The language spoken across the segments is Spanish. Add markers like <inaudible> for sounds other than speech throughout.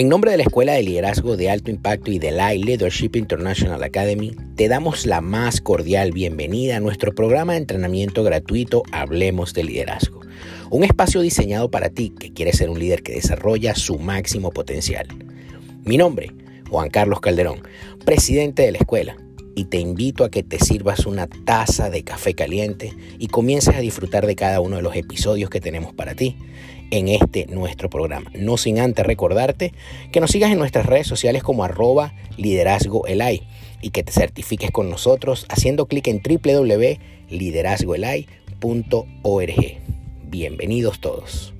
En nombre de la Escuela de Liderazgo de Alto Impacto y de la Leadership International Academy, te damos la más cordial bienvenida a nuestro programa de entrenamiento gratuito Hablemos de Liderazgo, un espacio diseñado para ti que quieres ser un líder que desarrolla su máximo potencial. Mi nombre, Juan Carlos Calderón, presidente de la escuela, y te invito a que te sirvas una taza de café caliente y comiences a disfrutar de cada uno de los episodios que tenemos para ti en este nuestro programa. No sin antes recordarte que nos sigas en nuestras redes sociales como arroba liderazgo y que te certifiques con nosotros haciendo clic en www.liderazgoelay.org. Bienvenidos todos.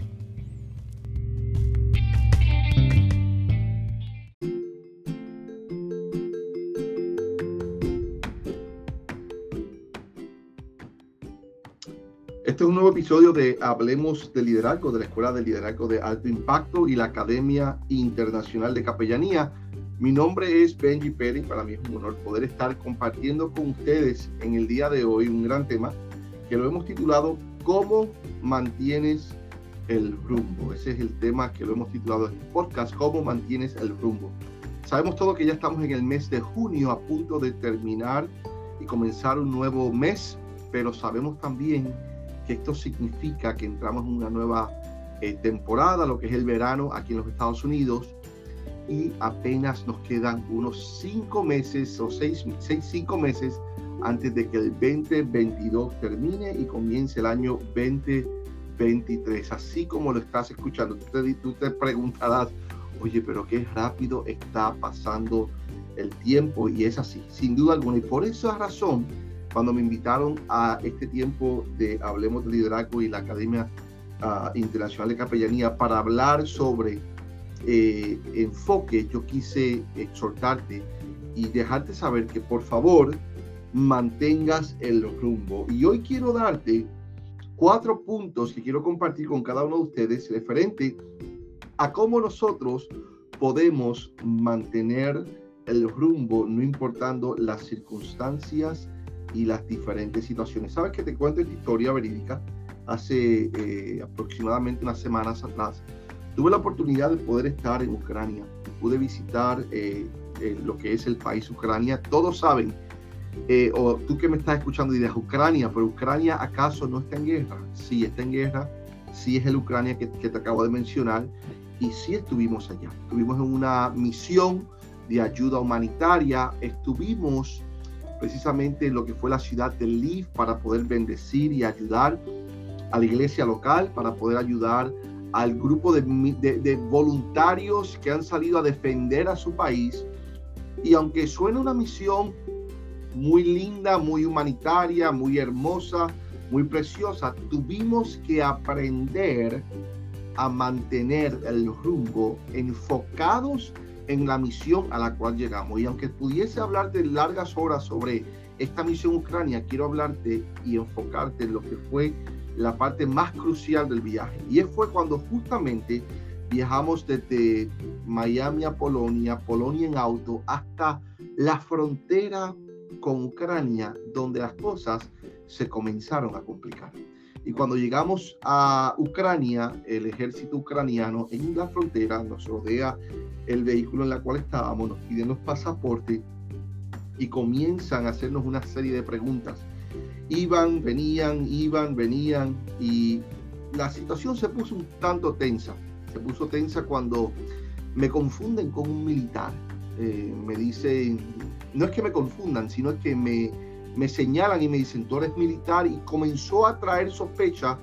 Este es un nuevo episodio de Hablemos de Liderazgo, de la Escuela de Liderazgo de Alto Impacto y la Academia Internacional de Capellanía. Mi nombre es Benji Pérez, para mí es un honor poder estar compartiendo con ustedes en el día de hoy un gran tema que lo hemos titulado ¿Cómo mantienes el rumbo? Ese es el tema que lo hemos titulado en el podcast, ¿Cómo mantienes el rumbo? Sabemos todo que ya estamos en el mes de junio a punto de terminar y comenzar un nuevo mes, pero sabemos también esto significa que entramos en una nueva eh, temporada, lo que es el verano aquí en los Estados Unidos, y apenas nos quedan unos cinco meses o seis, seis cinco meses antes de que el 2022 termine y comience el año 2023. Así como lo estás escuchando, tú te, tú te preguntarás, oye, pero qué rápido está pasando el tiempo y es así, sin duda alguna. Y por esa razón, cuando me invitaron a este tiempo de Hablemos de Liderazgo y la Academia ah, Internacional de Capellanía para hablar sobre eh, enfoque, yo quise exhortarte y dejarte saber que por favor mantengas el rumbo. Y hoy quiero darte cuatro puntos que quiero compartir con cada uno de ustedes referente a cómo nosotros podemos mantener el rumbo no importando las circunstancias y las diferentes situaciones. Sabes que te cuento esta historia verídica. Hace eh, aproximadamente unas semanas atrás tuve la oportunidad de poder estar en Ucrania. Pude visitar eh, eh, lo que es el país Ucrania. Todos saben, o tú que me estás escuchando dices Ucrania, pero Ucrania acaso no está en guerra. Sí está en guerra, sí es el Ucrania que, que te acabo de mencionar y sí estuvimos allá. Estuvimos en una misión de ayuda humanitaria, estuvimos precisamente lo que fue la ciudad de Lviv para poder bendecir y ayudar a la iglesia local, para poder ayudar al grupo de, voluntarios que han salido a defender a su país. Y aunque suena una misión muy linda, muy humanitaria, muy hermosa, muy preciosa, tuvimos que aprender a mantener el rumbo enfocados en la misión a la cual llegamos. Y aunque pudiese hablarte largas horas sobre esta misión Ucrania, quiero hablarte y enfocarte en lo que fue la parte más crucial del viaje. Y fue cuando justamente viajamos desde Miami a Polonia, Polonia en auto, hasta la frontera con Ucrania, donde las cosas se comenzaron a complicar. Y cuando llegamos a Ucrania, el ejército ucraniano en la frontera nos rodea el vehículo en el cual estábamos, nos piden los pasaportes y comienzan a hacernos una serie de preguntas. Iban, venían, iban, venían y la situación se puso un tanto tensa. Se puso tensa cuando me confunden con un militar. Eh, me dicen, no es que me confundan, sino es que me, me señalan y me dicen, tú eres militar y comenzó a traer sospecha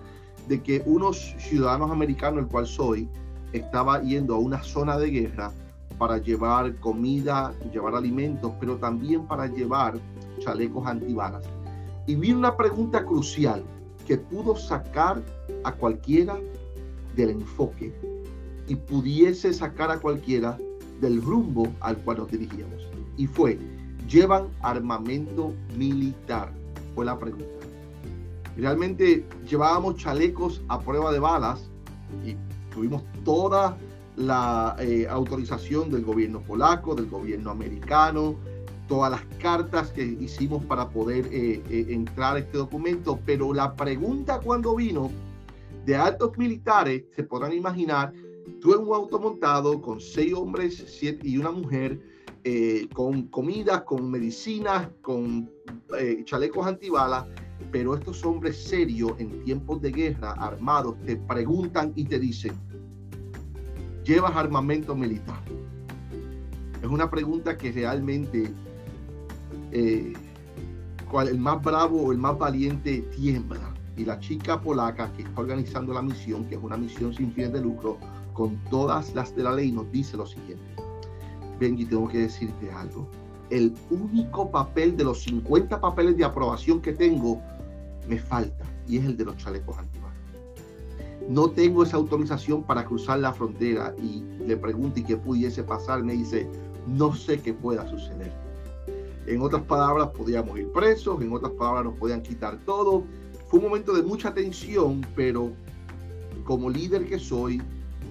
de que unos ciudadanos americanos, el cual soy, estaba yendo a una zona de guerra para llevar comida, llevar alimentos, pero también para llevar chalecos antibalas. Y vi una pregunta crucial que pudo sacar a cualquiera del enfoque y pudiese sacar a cualquiera del rumbo al cual nos dirigíamos. Y fue, ¿llevan armamento militar? Fue la pregunta. Realmente llevábamos chalecos a prueba de balas y tuvimos toda la eh, autorización del gobierno polaco, del gobierno americano, todas las cartas que hicimos para poder eh, eh, entrar a este documento, pero la pregunta cuando vino de altos militares, se podrán imaginar Tú en un auto montado con seis hombres siete, y una mujer, eh, con comida, con medicinas, con eh, chalecos antibalas, pero estos hombres serios en tiempos de guerra, armados, te preguntan y te dicen, ¿llevas armamento militar? Es una pregunta que realmente eh, el más bravo o el más valiente tiembla. Y la chica polaca que está organizando la misión, que es una misión sin fines de lucro, con todas las de la ley, nos dice lo siguiente. Benji, tengo que decirte algo. El único papel de los 50 papeles de aprobación que tengo me falta y es el de los chalecos antibalas. No tengo esa autorización para cruzar la frontera y le pregunto y qué pudiese pasar. Me dice, no sé qué pueda suceder. En otras palabras, podíamos ir presos, en otras palabras, nos podían quitar todo. Fue un momento de mucha tensión, pero como líder que soy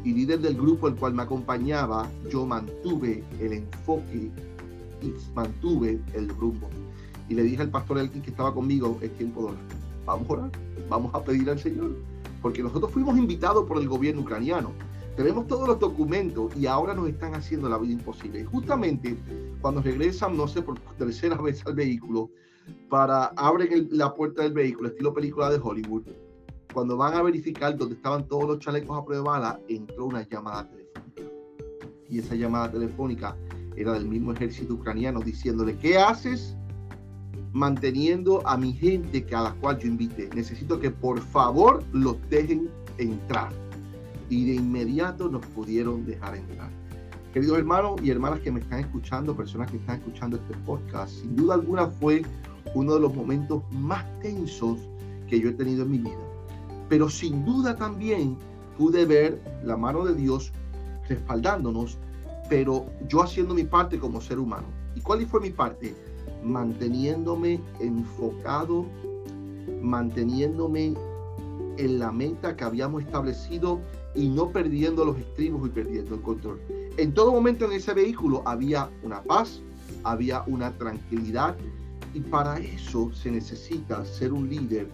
y líder del grupo el cual me acompañaba, yo mantuve el enfoque y mantuve el rumbo. Y le dije al pastor Elkin que estaba conmigo, es tiempo de orar. Vamos a orar, vamos a pedir al Señor. Porque nosotros fuimos invitados por el gobierno ucraniano tenemos todos los documentos y ahora nos están haciendo la vida imposible. Y justamente cuando regresan, no sé, por tercera <laughs> vez al vehículo, para abren la puerta del vehículo, estilo película de Hollywood, cuando van a verificar dónde estaban todos los chalecos a prueba de bala, entró una llamada telefónica. Y esa llamada telefónica era del mismo ejército ucraniano diciéndole, ¿qué haces manteniendo a mi gente que a la cual yo invité? Necesito que por favor los dejen entrar y de inmediato nos pudieron dejar entrar. Queridos hermanos y hermanas que me están escuchando, personas que están escuchando este podcast, sin duda alguna fue uno de los momentos más tensos que yo he tenido en mi vida. Pero sin duda también pude ver la mano de Dios respaldándonos, pero yo haciendo mi parte como ser humano. ¿Y cuál fue mi parte? Manteniéndome enfocado, manteniéndome en la meta que habíamos establecido y no perdiendo los estribos y perdiendo el control. En todo momento en ese vehículo había una paz, había una tranquilidad y para eso se necesita ser un líder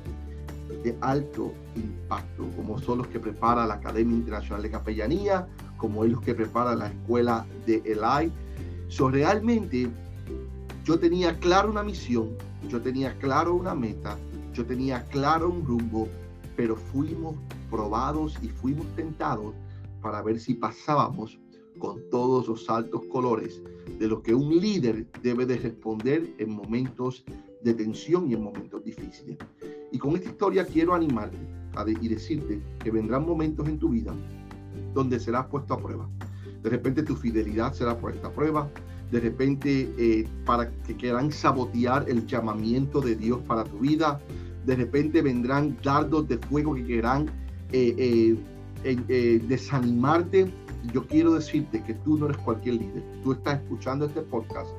de alto impacto, como son los que prepara la Academia Internacional de Capellanía, como es los que prepara la escuela de ELAI. So, realmente yo tenía claro una misión, yo tenía claro una meta, yo tenía claro un rumbo, pero fuimos probados y fuimos tentados para ver si pasábamos con todos los altos colores de lo que un líder debe de responder en momentos de tensión y en momentos difíciles. Y con esta historia quiero animarte y decirte que vendrán momentos en tu vida donde serás puesto a prueba. De repente tu fidelidad será puesta a prueba. De repente eh, para que quieran sabotear el llamamiento de Dios para tu vida. De repente vendrán dardos de fuego que querrán eh, eh, desanimarte, yo quiero decirte que tú no eres cualquier líder. Tú estás escuchando este podcast,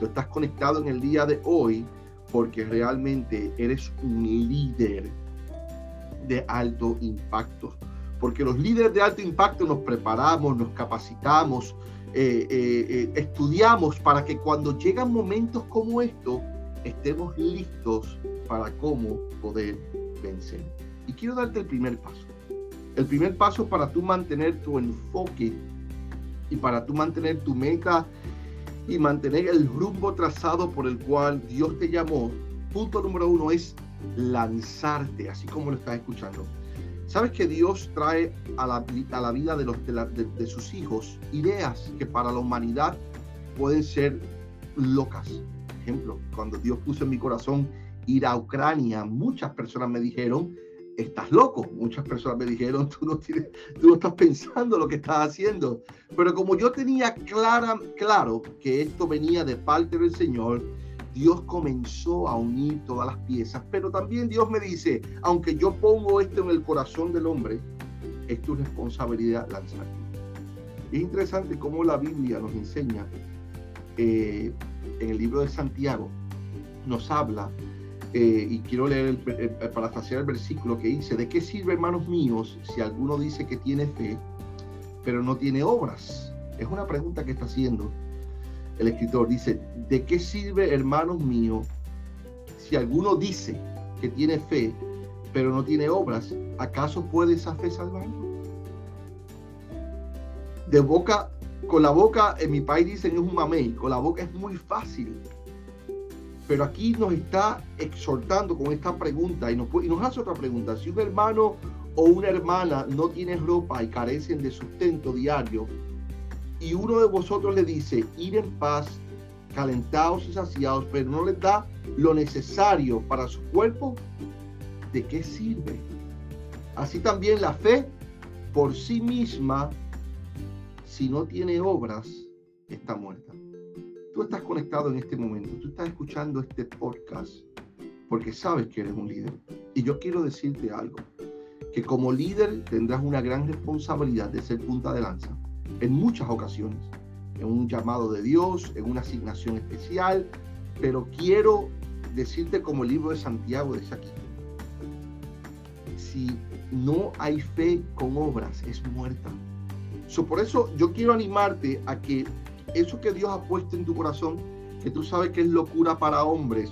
tú estás conectado en el día de hoy porque realmente eres un líder de alto impacto. Porque los líderes de alto impacto nos preparamos, nos capacitamos, estudiamos para que cuando llegan momentos como estos, estemos listos para cómo poder vencer. Y quiero darte el primer paso. El primer paso para tú mantener tu enfoque y para tú mantener tu meta y mantener el rumbo trazado por el cual Dios te llamó, punto número uno es lanzarte, así como lo estás escuchando. Sabes que Dios trae a la, a la vida de, los, de, sus hijos ideas que para la humanidad pueden ser locas. Ejemplo, cuando Dios puso en mi corazón ir a Ucrania, muchas personas me dijeron, estás loco. Muchas personas me dijeron, tú no, tienes, tú estás pensando lo que estás haciendo. Pero como yo tenía clara, claro que esto venía de parte del Señor, Dios comenzó a unir todas las piezas. Pero también Dios me dice, aunque yo pongo esto en el corazón del hombre, es tu responsabilidad lanzarlo. Es interesante cómo la Biblia nos enseña eh, en el libro de Santiago, nos habla eh, y quiero leer, el, el, el, el versículo que dice, ¿de qué sirve, hermanos míos, si alguno dice que tiene fe, pero no tiene obras? Es una pregunta que está haciendo el escritor. Dice, ¿de qué sirve, hermanos míos, si alguno dice que tiene fe, pero no tiene obras? ¿Acaso puede esa fe salvarlo? De boca, con la boca, en mi país dicen es un mamey, con la boca es muy fácil. Pero aquí nos está exhortando con esta pregunta y nos, y nos hace otra pregunta. Si un hermano o una hermana no tiene ropa y carecen de sustento diario, y uno de vosotros le dice, ir en paz, calentados y saciados, pero no les da lo necesario para su cuerpo, ¿de qué sirve? Así también la fe por sí misma, si no tiene obras, está muerta. Tú estás conectado en este momento, tú estás escuchando este podcast porque sabes que eres un líder. Y yo quiero decirte algo, que como líder tendrás una gran responsabilidad de ser punta de lanza en muchas ocasiones, en un llamado de Dios, en una asignación especial, pero quiero decirte como el libro de Santiago dice aquí, si no hay fe con obras, es muerta. por eso yo quiero animarte a que eso que Dios ha puesto en tu corazón, que tú sabes que es locura para hombres,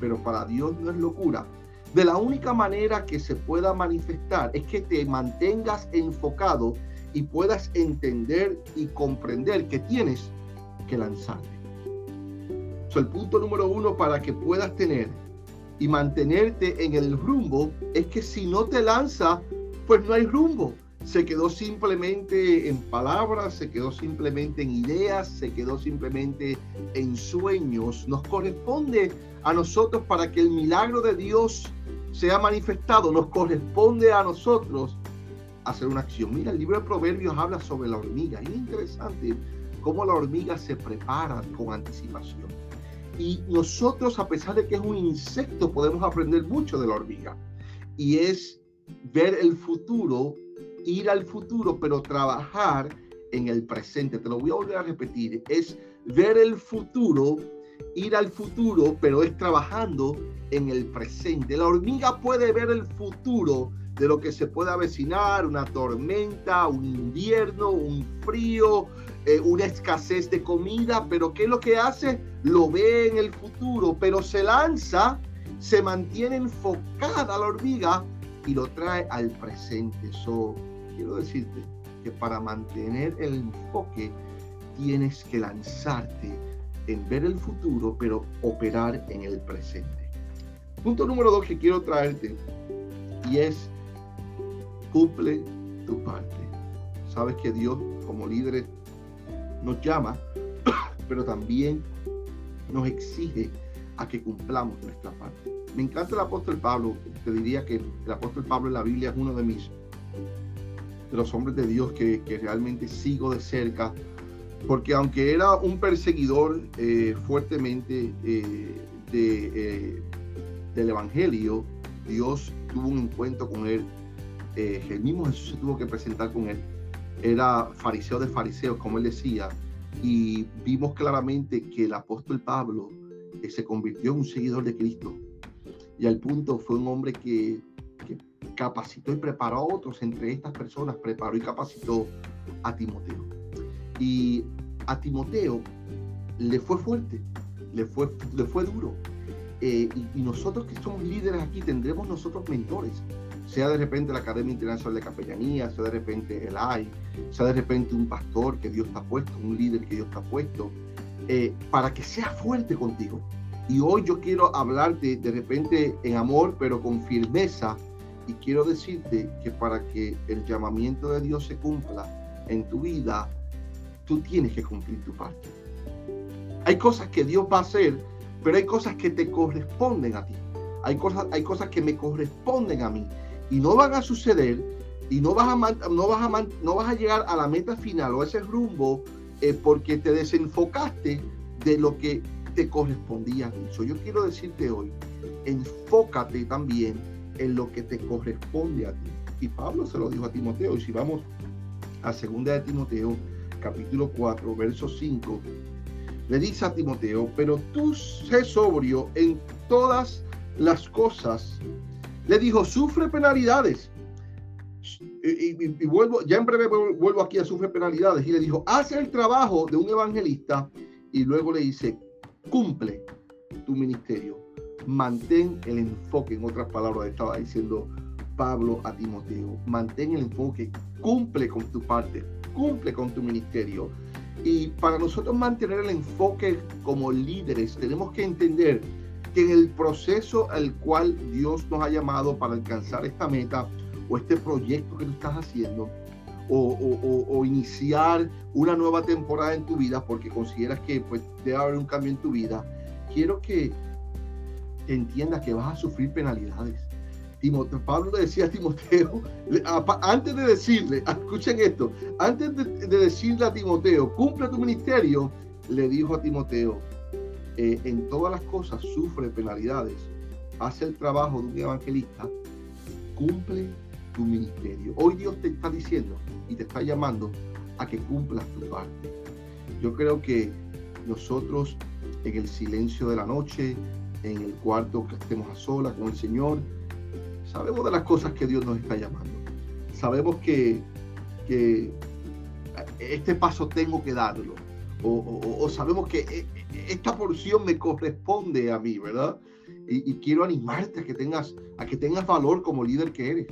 pero para Dios no es locura. De la única manera que se pueda manifestar es que te mantengas enfocado y puedas entender y comprender que tienes que lanzarte. el punto número uno para que puedas tener y mantenerte en el rumbo es que si no te lanza, pues no hay rumbo. Se quedó simplemente en palabras, se quedó simplemente en ideas, se quedó simplemente en sueños. Nos corresponde a nosotros para que el milagro de Dios sea manifestado, nos corresponde a nosotros hacer una acción. Mira, el libro de Proverbios habla sobre la hormiga. Es interesante cómo la hormiga se prepara con anticipación. Y nosotros, a pesar de que es un insecto, podemos aprender mucho de la hormiga. Y es ver el futuro, ir al futuro, pero trabajar en el presente. Te lo voy a volver a repetir. Es ver el futuro, ir al futuro, pero es trabajando en el presente. La hormiga puede ver el futuro de lo que se puede avecinar, una tormenta, un invierno, un frío, eh, una escasez de comida, pero ¿qué es lo que hace? Lo ve en el futuro, pero se lanza, se mantiene enfocada la hormiga y lo trae al presente. So, quiero decirte que para mantener el enfoque tienes que lanzarte en ver el futuro, pero operar en el presente. Punto número dos que quiero traerte y es cumple tu parte. Sabes que Dios como líderes nos llama, <coughs> pero también nos exige a que cumplamos nuestra parte. Me encanta el apóstol Pablo. Te diría que el apóstol Pablo en la Biblia es uno de mis de los hombres de Dios que, realmente sigo de cerca, porque aunque era un perseguidor eh, fuertemente eh, eh, del Evangelio, Dios tuvo un encuentro con él el mismo Jesús se tuvo que presentar con él. Era fariseo de fariseos, como él decía, y vimos claramente que el apóstol Pablo se convirtió en un seguidor de Cristo. Y al punto fue un hombre que, que capacitó y preparó a otros. Entre estas personas preparó y capacitó a Timoteo. Y a Timoteo le fue fuerte, le fue, le fue duro. Eh, y, y, nosotros que somos líderes aquí tendremos nosotros mentores sea de repente la Academia Internacional de Capellanía, sea de repente el AI, sea de repente un pastor que Dios te ha puesto, un líder que Dios te ha puesto, eh, para que sea fuerte contigo. Y hoy yo quiero hablarte de repente en amor, pero con firmeza, y quiero decirte que para que el llamamiento de Dios se cumpla en tu vida, tú tienes que cumplir tu parte. Hay cosas que Dios va a hacer, pero hay cosas que te corresponden a ti. Hay cosas, hay cosas que me corresponden a mí y no van a suceder y no vas a, no vas a, no vas a llegar a la meta final o a ese rumbo eh, porque te desenfocaste de lo que te correspondía yo quiero decirte hoy, enfócate también en lo que te corresponde a ti. Y Pablo se lo dijo a Timoteo. Y si vamos a segunda de Timoteo, capítulo 4, verso 5, le dice a Timoteo, pero tú sé sobrio en todas las cosas le dijo, sufre penalidades. Y, vuelvo, ya en breve vuelvo aquí a sufre penalidades. Y le dijo, hace el trabajo de un evangelista. Y luego le dice, cumple tu ministerio. Mantén el enfoque. En otras palabras, estaba diciendo Pablo a Timoteo. Mantén el enfoque. Cumple con tu parte. Cumple con tu ministerio. Y para nosotros mantener el enfoque como líderes, tenemos que entender que en el proceso al cual Dios nos ha llamado para alcanzar esta meta o este proyecto que tú estás haciendo, o, iniciar una nueva temporada en tu vida porque consideras que pues, debe haber un cambio en tu vida, quiero que entiendas que vas a sufrir penalidades. Timoteo, Pablo le decía a Timoteo, antes de decirle, <laughs> escuchen esto, antes de, decirle a Timoteo, cumple tu ministerio, le dijo a Timoteo, eh, en todas las cosas sufre penalidades, hace el trabajo de un evangelista, cumple tu ministerio. Hoy Dios te está diciendo y te está llamando a que cumplas tu parte. Yo creo que nosotros en el silencio de la noche, en el cuarto que estemos a solas con el Señor, sabemos de las cosas que Dios nos está llamando. Sabemos que, que este paso tengo que darlo. O, sabemos que e, e, esta porción me corresponde a mí, ¿verdad? Y, quiero animarte a que tengas, a que tengas valor como líder que eres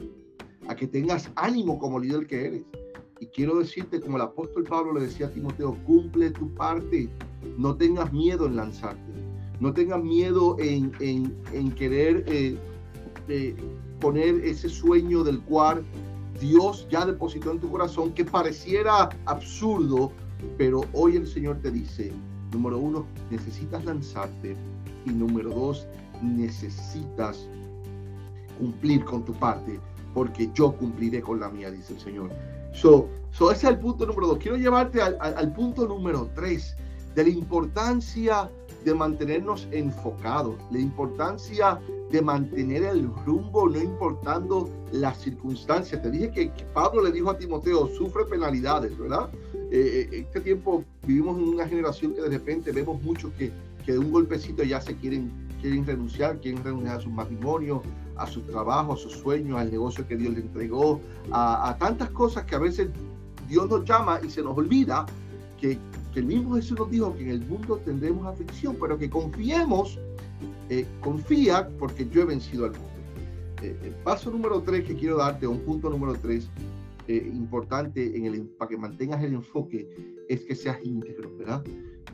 a que tengas ánimo como líder que eres. Y quiero decirte, como el apóstol Pablo le decía a Timoteo, cumple tu parte, no tengas miedo en lanzarte, no tengas miedo en, querer eh, eh, poner ese sueño del cual Dios ya depositó en tu corazón, que pareciera absurdo, pero hoy el Señor te dice, número uno, necesitas lanzarte y número dos, necesitas cumplir con tu parte porque yo cumpliré con la mía, dice el Señor. So, so ese es el punto número dos. Quiero llevarte al, al, punto número tres, de la importancia de mantenernos enfocados, la importancia de mantener el rumbo, no importando las circunstancias. Te dije que, Pablo le dijo a Timoteo, sufre penalidades, ¿verdad? Eh, eh, este tiempo vivimos en una generación que de repente vemos muchos que, que de un golpecito ya se quieren, quieren renunciar, quieren renunciar a su matrimonio, a su trabajo, a sus sueños, al negocio que Dios le entregó, a, tantas cosas que a veces Dios nos llama y se nos olvida que, el mismo Jesús nos dijo que en el mundo tendremos aflicción, pero que confiemos, eh, confía porque yo he vencido al mundo. Eh, el paso número tres que quiero darte, un punto número tres, eh, importante en el, para que mantengas el enfoque, es que seas íntegro, ¿verdad?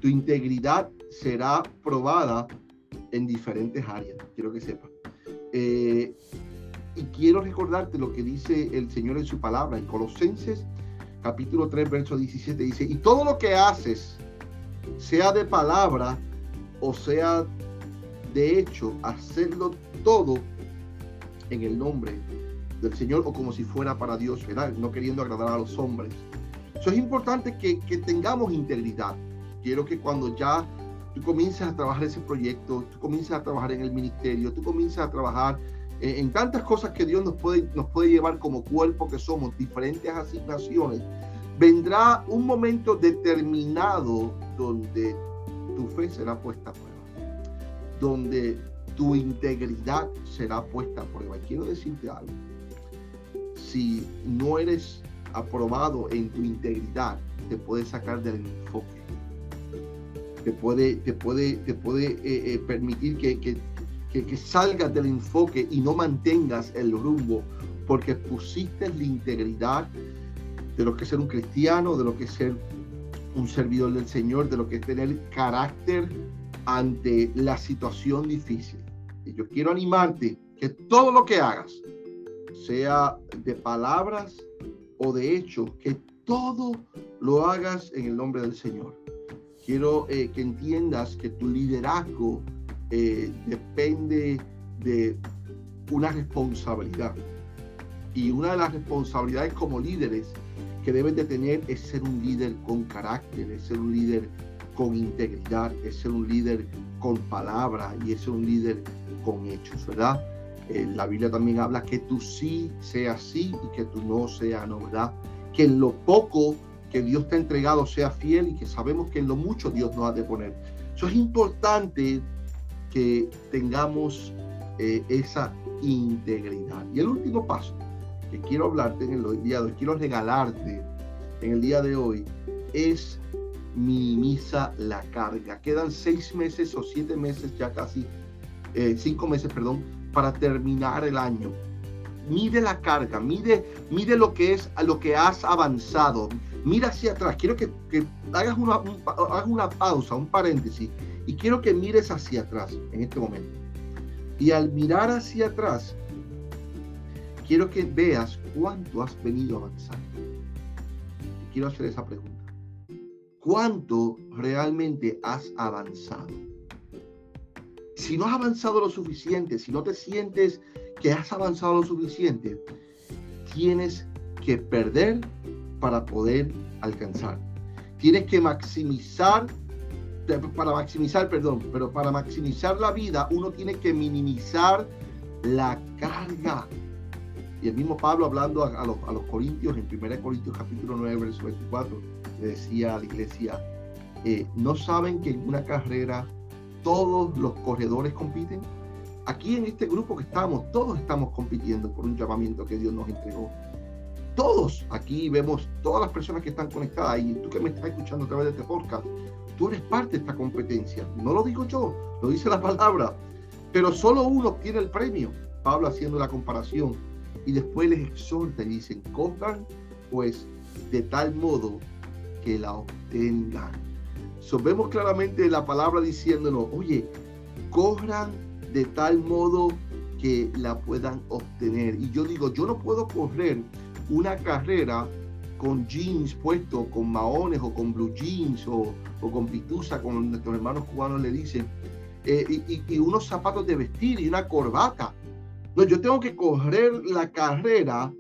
Tu integridad será probada en diferentes áreas, quiero que sepas. Eh, y quiero recordarte lo que dice el Señor en su palabra, en Colosenses capítulo 3, verso 17, dice, y todo lo que haces, sea de palabra o sea de hecho, hacerlo todo en el nombre del Señor o como si fuera para Dios, ¿verdad? No queriendo agradar a los hombres. Eso es importante que, que tengamos integridad. Quiero que cuando ya tú comienzas a trabajar ese proyecto, tú comienzas a trabajar en el ministerio, tú comienzas a trabajar en, tantas cosas que Dios nos puede, nos puede llevar como cuerpo que somos, diferentes asignaciones, vendrá un momento determinado donde tu fe será puesta a prueba, donde tu integridad será puesta a prueba. Y quiero decirte algo, si no eres aprobado en tu integridad, te puedes sacar del enfoque te puede, te puede, te puede eh, eh, permitir que, que, salgas del enfoque y no mantengas el rumbo, porque pusiste la integridad de lo que es ser un cristiano, de lo que es ser un servidor del Señor, de lo que es tener carácter ante la situación difícil. Y yo quiero animarte que todo lo que hagas, sea de palabras o de hechos, que todo lo hagas en el nombre del Señor. Quiero eh, que entiendas que tu liderazgo eh, depende de una responsabilidad. Y una de las responsabilidades como líderes que deben de tener es ser un líder con carácter, es ser un líder con integridad, es ser un líder con palabra y es ser un líder con hechos, ¿verdad? Eh, la Biblia también habla que tú sí sea sí y que tú no sea no, ¿verdad? Que en lo poco que Dios te ha entregado sea fiel y que sabemos que en lo mucho Dios nos ha de poner. Eso es importante tengamos eh, esa integridad. Y el último paso que quiero hablarte en el día de hoy, quiero regalarte en el día de hoy, es minimiza la carga. Quedan seis meses o siete meses, ya casi eh, cinco meses, perdón, para terminar el año. Mide la carga, mide, mide lo que es lo que has avanzado, mira hacia atrás. Quiero que, hagas, una, una pausa, un paréntesis, y quiero que mires hacia atrás en este momento. Y al mirar hacia atrás, quiero que veas cuánto has venido avanzando. Y quiero hacer esa pregunta. ¿Cuánto realmente has avanzado? Si no has avanzado lo suficiente, si no te sientes que has avanzado lo suficiente, tienes que perder para poder alcanzar. Tienes que maximizar, para maximizar, perdón, pero para maximizar la vida uno tiene que minimizar la carga. Y el mismo Pablo hablando a, los, a los, Corintios, en 1 Corintios capítulo 9, verso 24, le decía a la iglesia, eh, ¿no saben que en una carrera todos los corredores compiten? Aquí en este grupo que estamos, todos estamos compitiendo por un llamamiento que Dios nos entregó. Todos aquí vemos todas las personas que están conectadas y tú que me estás escuchando a través de este podcast, tú eres parte de esta competencia. No lo digo yo, lo dice la palabra. Pero solo uno obtiene el premio. Pablo haciendo la comparación y después les exhorta y dicen, cojan pues de tal modo que la obtengan. So, vemos claramente la palabra diciéndonos, oye, corran de tal modo que la puedan obtener. Y yo digo, yo no puedo correr una carrera con jeans puestos, con maones o con blue jeans o, con pitusa, como nuestros hermanos cubanos le dicen, eh, y, unos zapatos de vestir y una corbata. No, yo tengo que correr la carrera,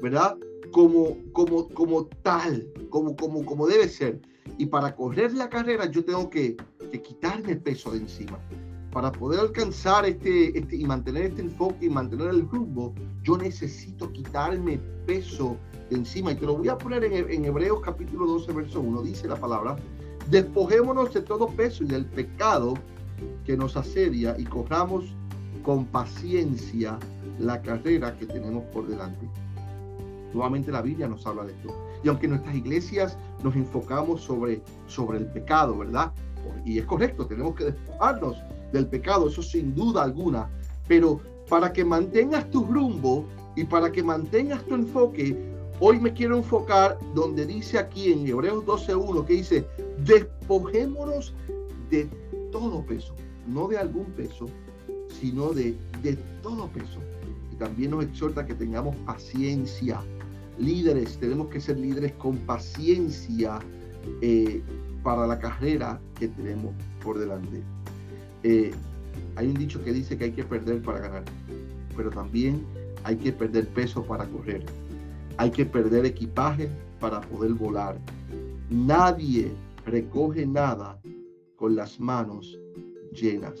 ¿verdad? Como, como, como tal, como, como, como debe ser. Y para correr la carrera yo tengo que, que quitarme el peso de encima para poder alcanzar este, este, y mantener este enfoque y mantener el rumbo, yo necesito quitarme peso de encima. Y te lo voy a poner en, en Hebreos capítulo 12, verso 1. Dice la palabra, despojémonos de todo peso y del pecado que nos asedia y corramos con paciencia la carrera que tenemos por delante. Nuevamente la Biblia nos habla de esto. Y aunque en nuestras iglesias nos enfocamos sobre, sobre el pecado, ¿verdad? Y es correcto, tenemos que despojarnos del pecado, eso sin duda alguna, pero para que mantengas tu rumbo y para que mantengas tu enfoque, hoy me quiero enfocar donde dice aquí en Hebreos 12.1 que dice, despojémonos de todo peso, no de algún peso, sino de, de todo peso. Y también nos exhorta que tengamos paciencia. Líderes, tenemos que ser líderes con paciencia eh, para la carrera que tenemos por delante. Eh, hay un dicho que dice que hay que perder para ganar, pero también hay que perder peso para correr. Hay que perder equipaje para poder volar. Nadie recoge nada con las manos llenas.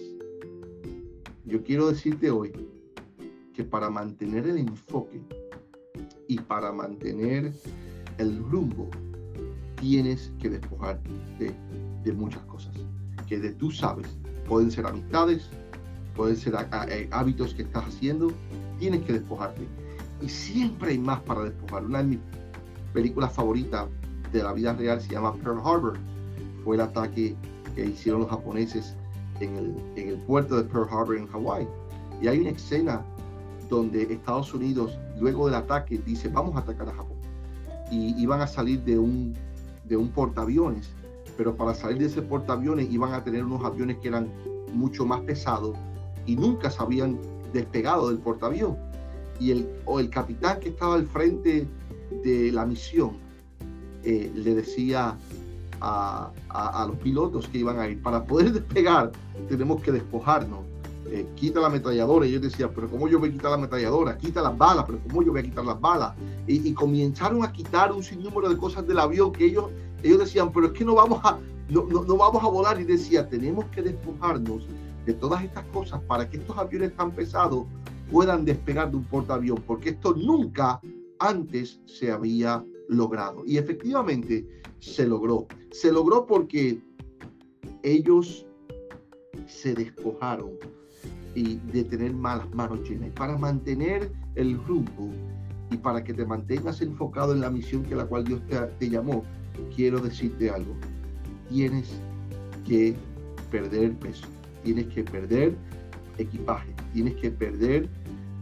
Yo quiero decirte hoy que para mantener el enfoque y para mantener el rumbo, tienes que despojarte de, de muchas cosas que de tú sabes Pueden ser amistades, pueden ser eh, hábitos que estás haciendo. Tienes que despojarte. Y siempre hay más para despojar. Una de mis películas favoritas de la vida real se llama Pearl Harbor. Fue el ataque que hicieron los japoneses en el, en el puerto de Pearl Harbor en Hawái. Y hay una escena donde Estados Unidos, luego del ataque, dice, vamos a atacar a Japón. Y iban a salir de un, de un portaaviones pero para salir de ese portaaviones iban a tener unos aviones que eran mucho más pesados y nunca se habían despegado del portaavión. Y el, o el capitán que estaba al frente de la misión eh, le decía a, a, los pilotos que iban a ir, para poder <laughs> despegar tenemos que despojarnos. Eh, quita la ametralladora. Y yo decía, pero ¿cómo yo voy a quitar la ametralladora? Quita las balas, pero ¿cómo yo voy a quitar las balas? Y, y comenzaron a quitar un sinnúmero de cosas del avión que ellos ellos decían, pero es que no vamos a, no, no, vamos a volar. Y decía, tenemos que despojarnos de todas estas cosas para que estos aviones tan pesados puedan despegar de un portaavión, porque esto nunca antes se había logrado. Y efectivamente se logró. Se logró porque ellos se despojaron y de tener malas manos llenas. para mantener el rumbo y para que te mantengas enfocado en la misión que la cual Dios te, te llamó, quiero decirte algo. Tienes que perder peso, tienes que perder equipaje, tienes que perder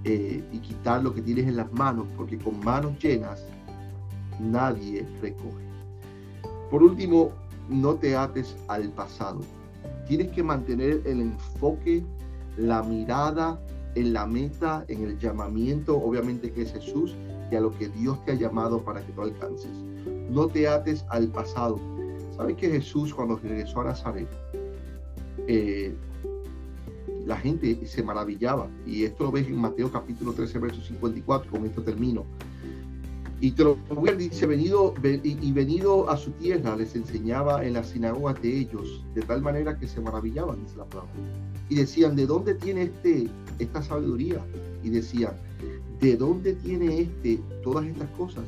eh, y quitar lo que tienes en las manos, porque con manos llenas nadie recoge. Por último, no te ates al pasado. Tienes que mantener el enfoque, la mirada en la meta, en el llamamiento, obviamente que es Jesús, y a lo que Dios te ha llamado para que tú alcances. No te ates al pasado. ¿Sabes que Jesús cuando regresó a Nazaret, eh, la gente se maravillaba? Y esto lo ves en Mateo capítulo 13, verso 54, con esto termino. Y te lo dice, venido, y venido a su tierra, les enseñaba en la sinagoga de ellos, de tal manera que se maravillaban, dice la. Y decían, ¿de dónde tiene este, esta sabiduría? Y decían, ¿de dónde tiene este todas estas cosas?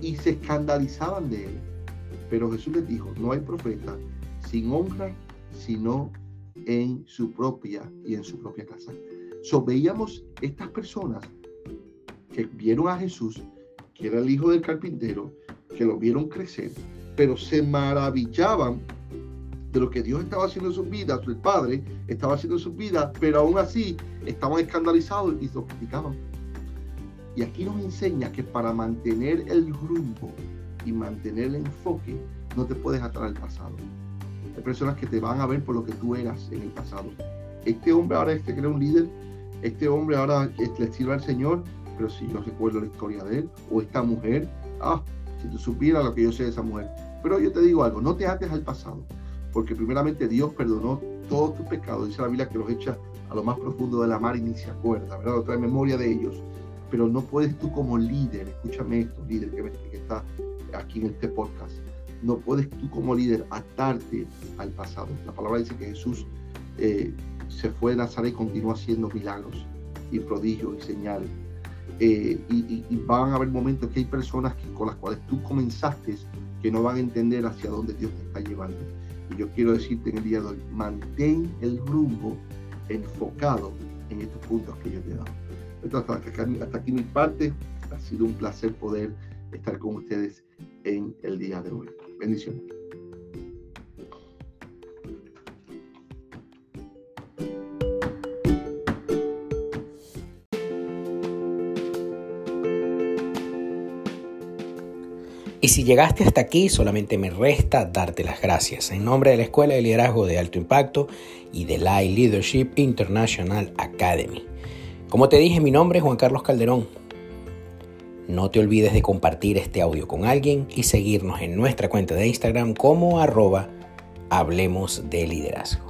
Y se escandalizaban de él. Pero Jesús les dijo, no hay profeta sin honra, sino en su propia y en su propia casa. So, veíamos estas personas que vieron a Jesús que era el hijo del carpintero, que lo vieron crecer, pero se maravillaban de lo que Dios estaba haciendo en sus vidas, el Padre estaba haciendo en sus vidas, pero aún así estaban escandalizados y lo criticaban. Y aquí nos enseña que para mantener el rumbo y mantener el enfoque, no te puedes atar al pasado. Hay personas que te van a ver por lo que tú eras en el pasado. Este hombre ahora es que era un líder, este hombre ahora le sirve al Señor, pero si yo recuerdo la historia de él, o esta mujer, ah, si tú supieras lo que yo sé de esa mujer. Pero yo te digo algo, no te ates al pasado, porque primeramente Dios perdonó todos tus pecados, dice la Biblia que los echa a lo más profundo de la mar y ni se acuerda, ¿verdad? No trae memoria de ellos. Pero no puedes tú como líder, escúchame esto, líder que, está aquí en este podcast, no puedes tú como líder atarte al pasado. La palabra dice que Jesús eh, se fue de Nazaret y continúa haciendo milagros y prodigios y señales. Eh, y, van a haber momentos que hay personas que, con las cuales tú comenzaste que no van a entender hacia dónde Dios te está llevando. Y yo quiero decirte en el día de hoy, mantén el rumbo enfocado en estos puntos que yo te he dado. Entonces, hasta aquí, hasta aquí mi parte. Ha sido un placer poder estar con ustedes en el día de hoy. Bendiciones. Y si llegaste hasta aquí, solamente me resta darte las gracias en nombre de la Escuela de Liderazgo de Alto Impacto y de la Leadership International Academy. Como te dije, mi nombre es Juan Carlos Calderón. No te olvides de compartir este audio con alguien y seguirnos en nuestra cuenta de Instagram como arroba Hablemos de Liderazgo.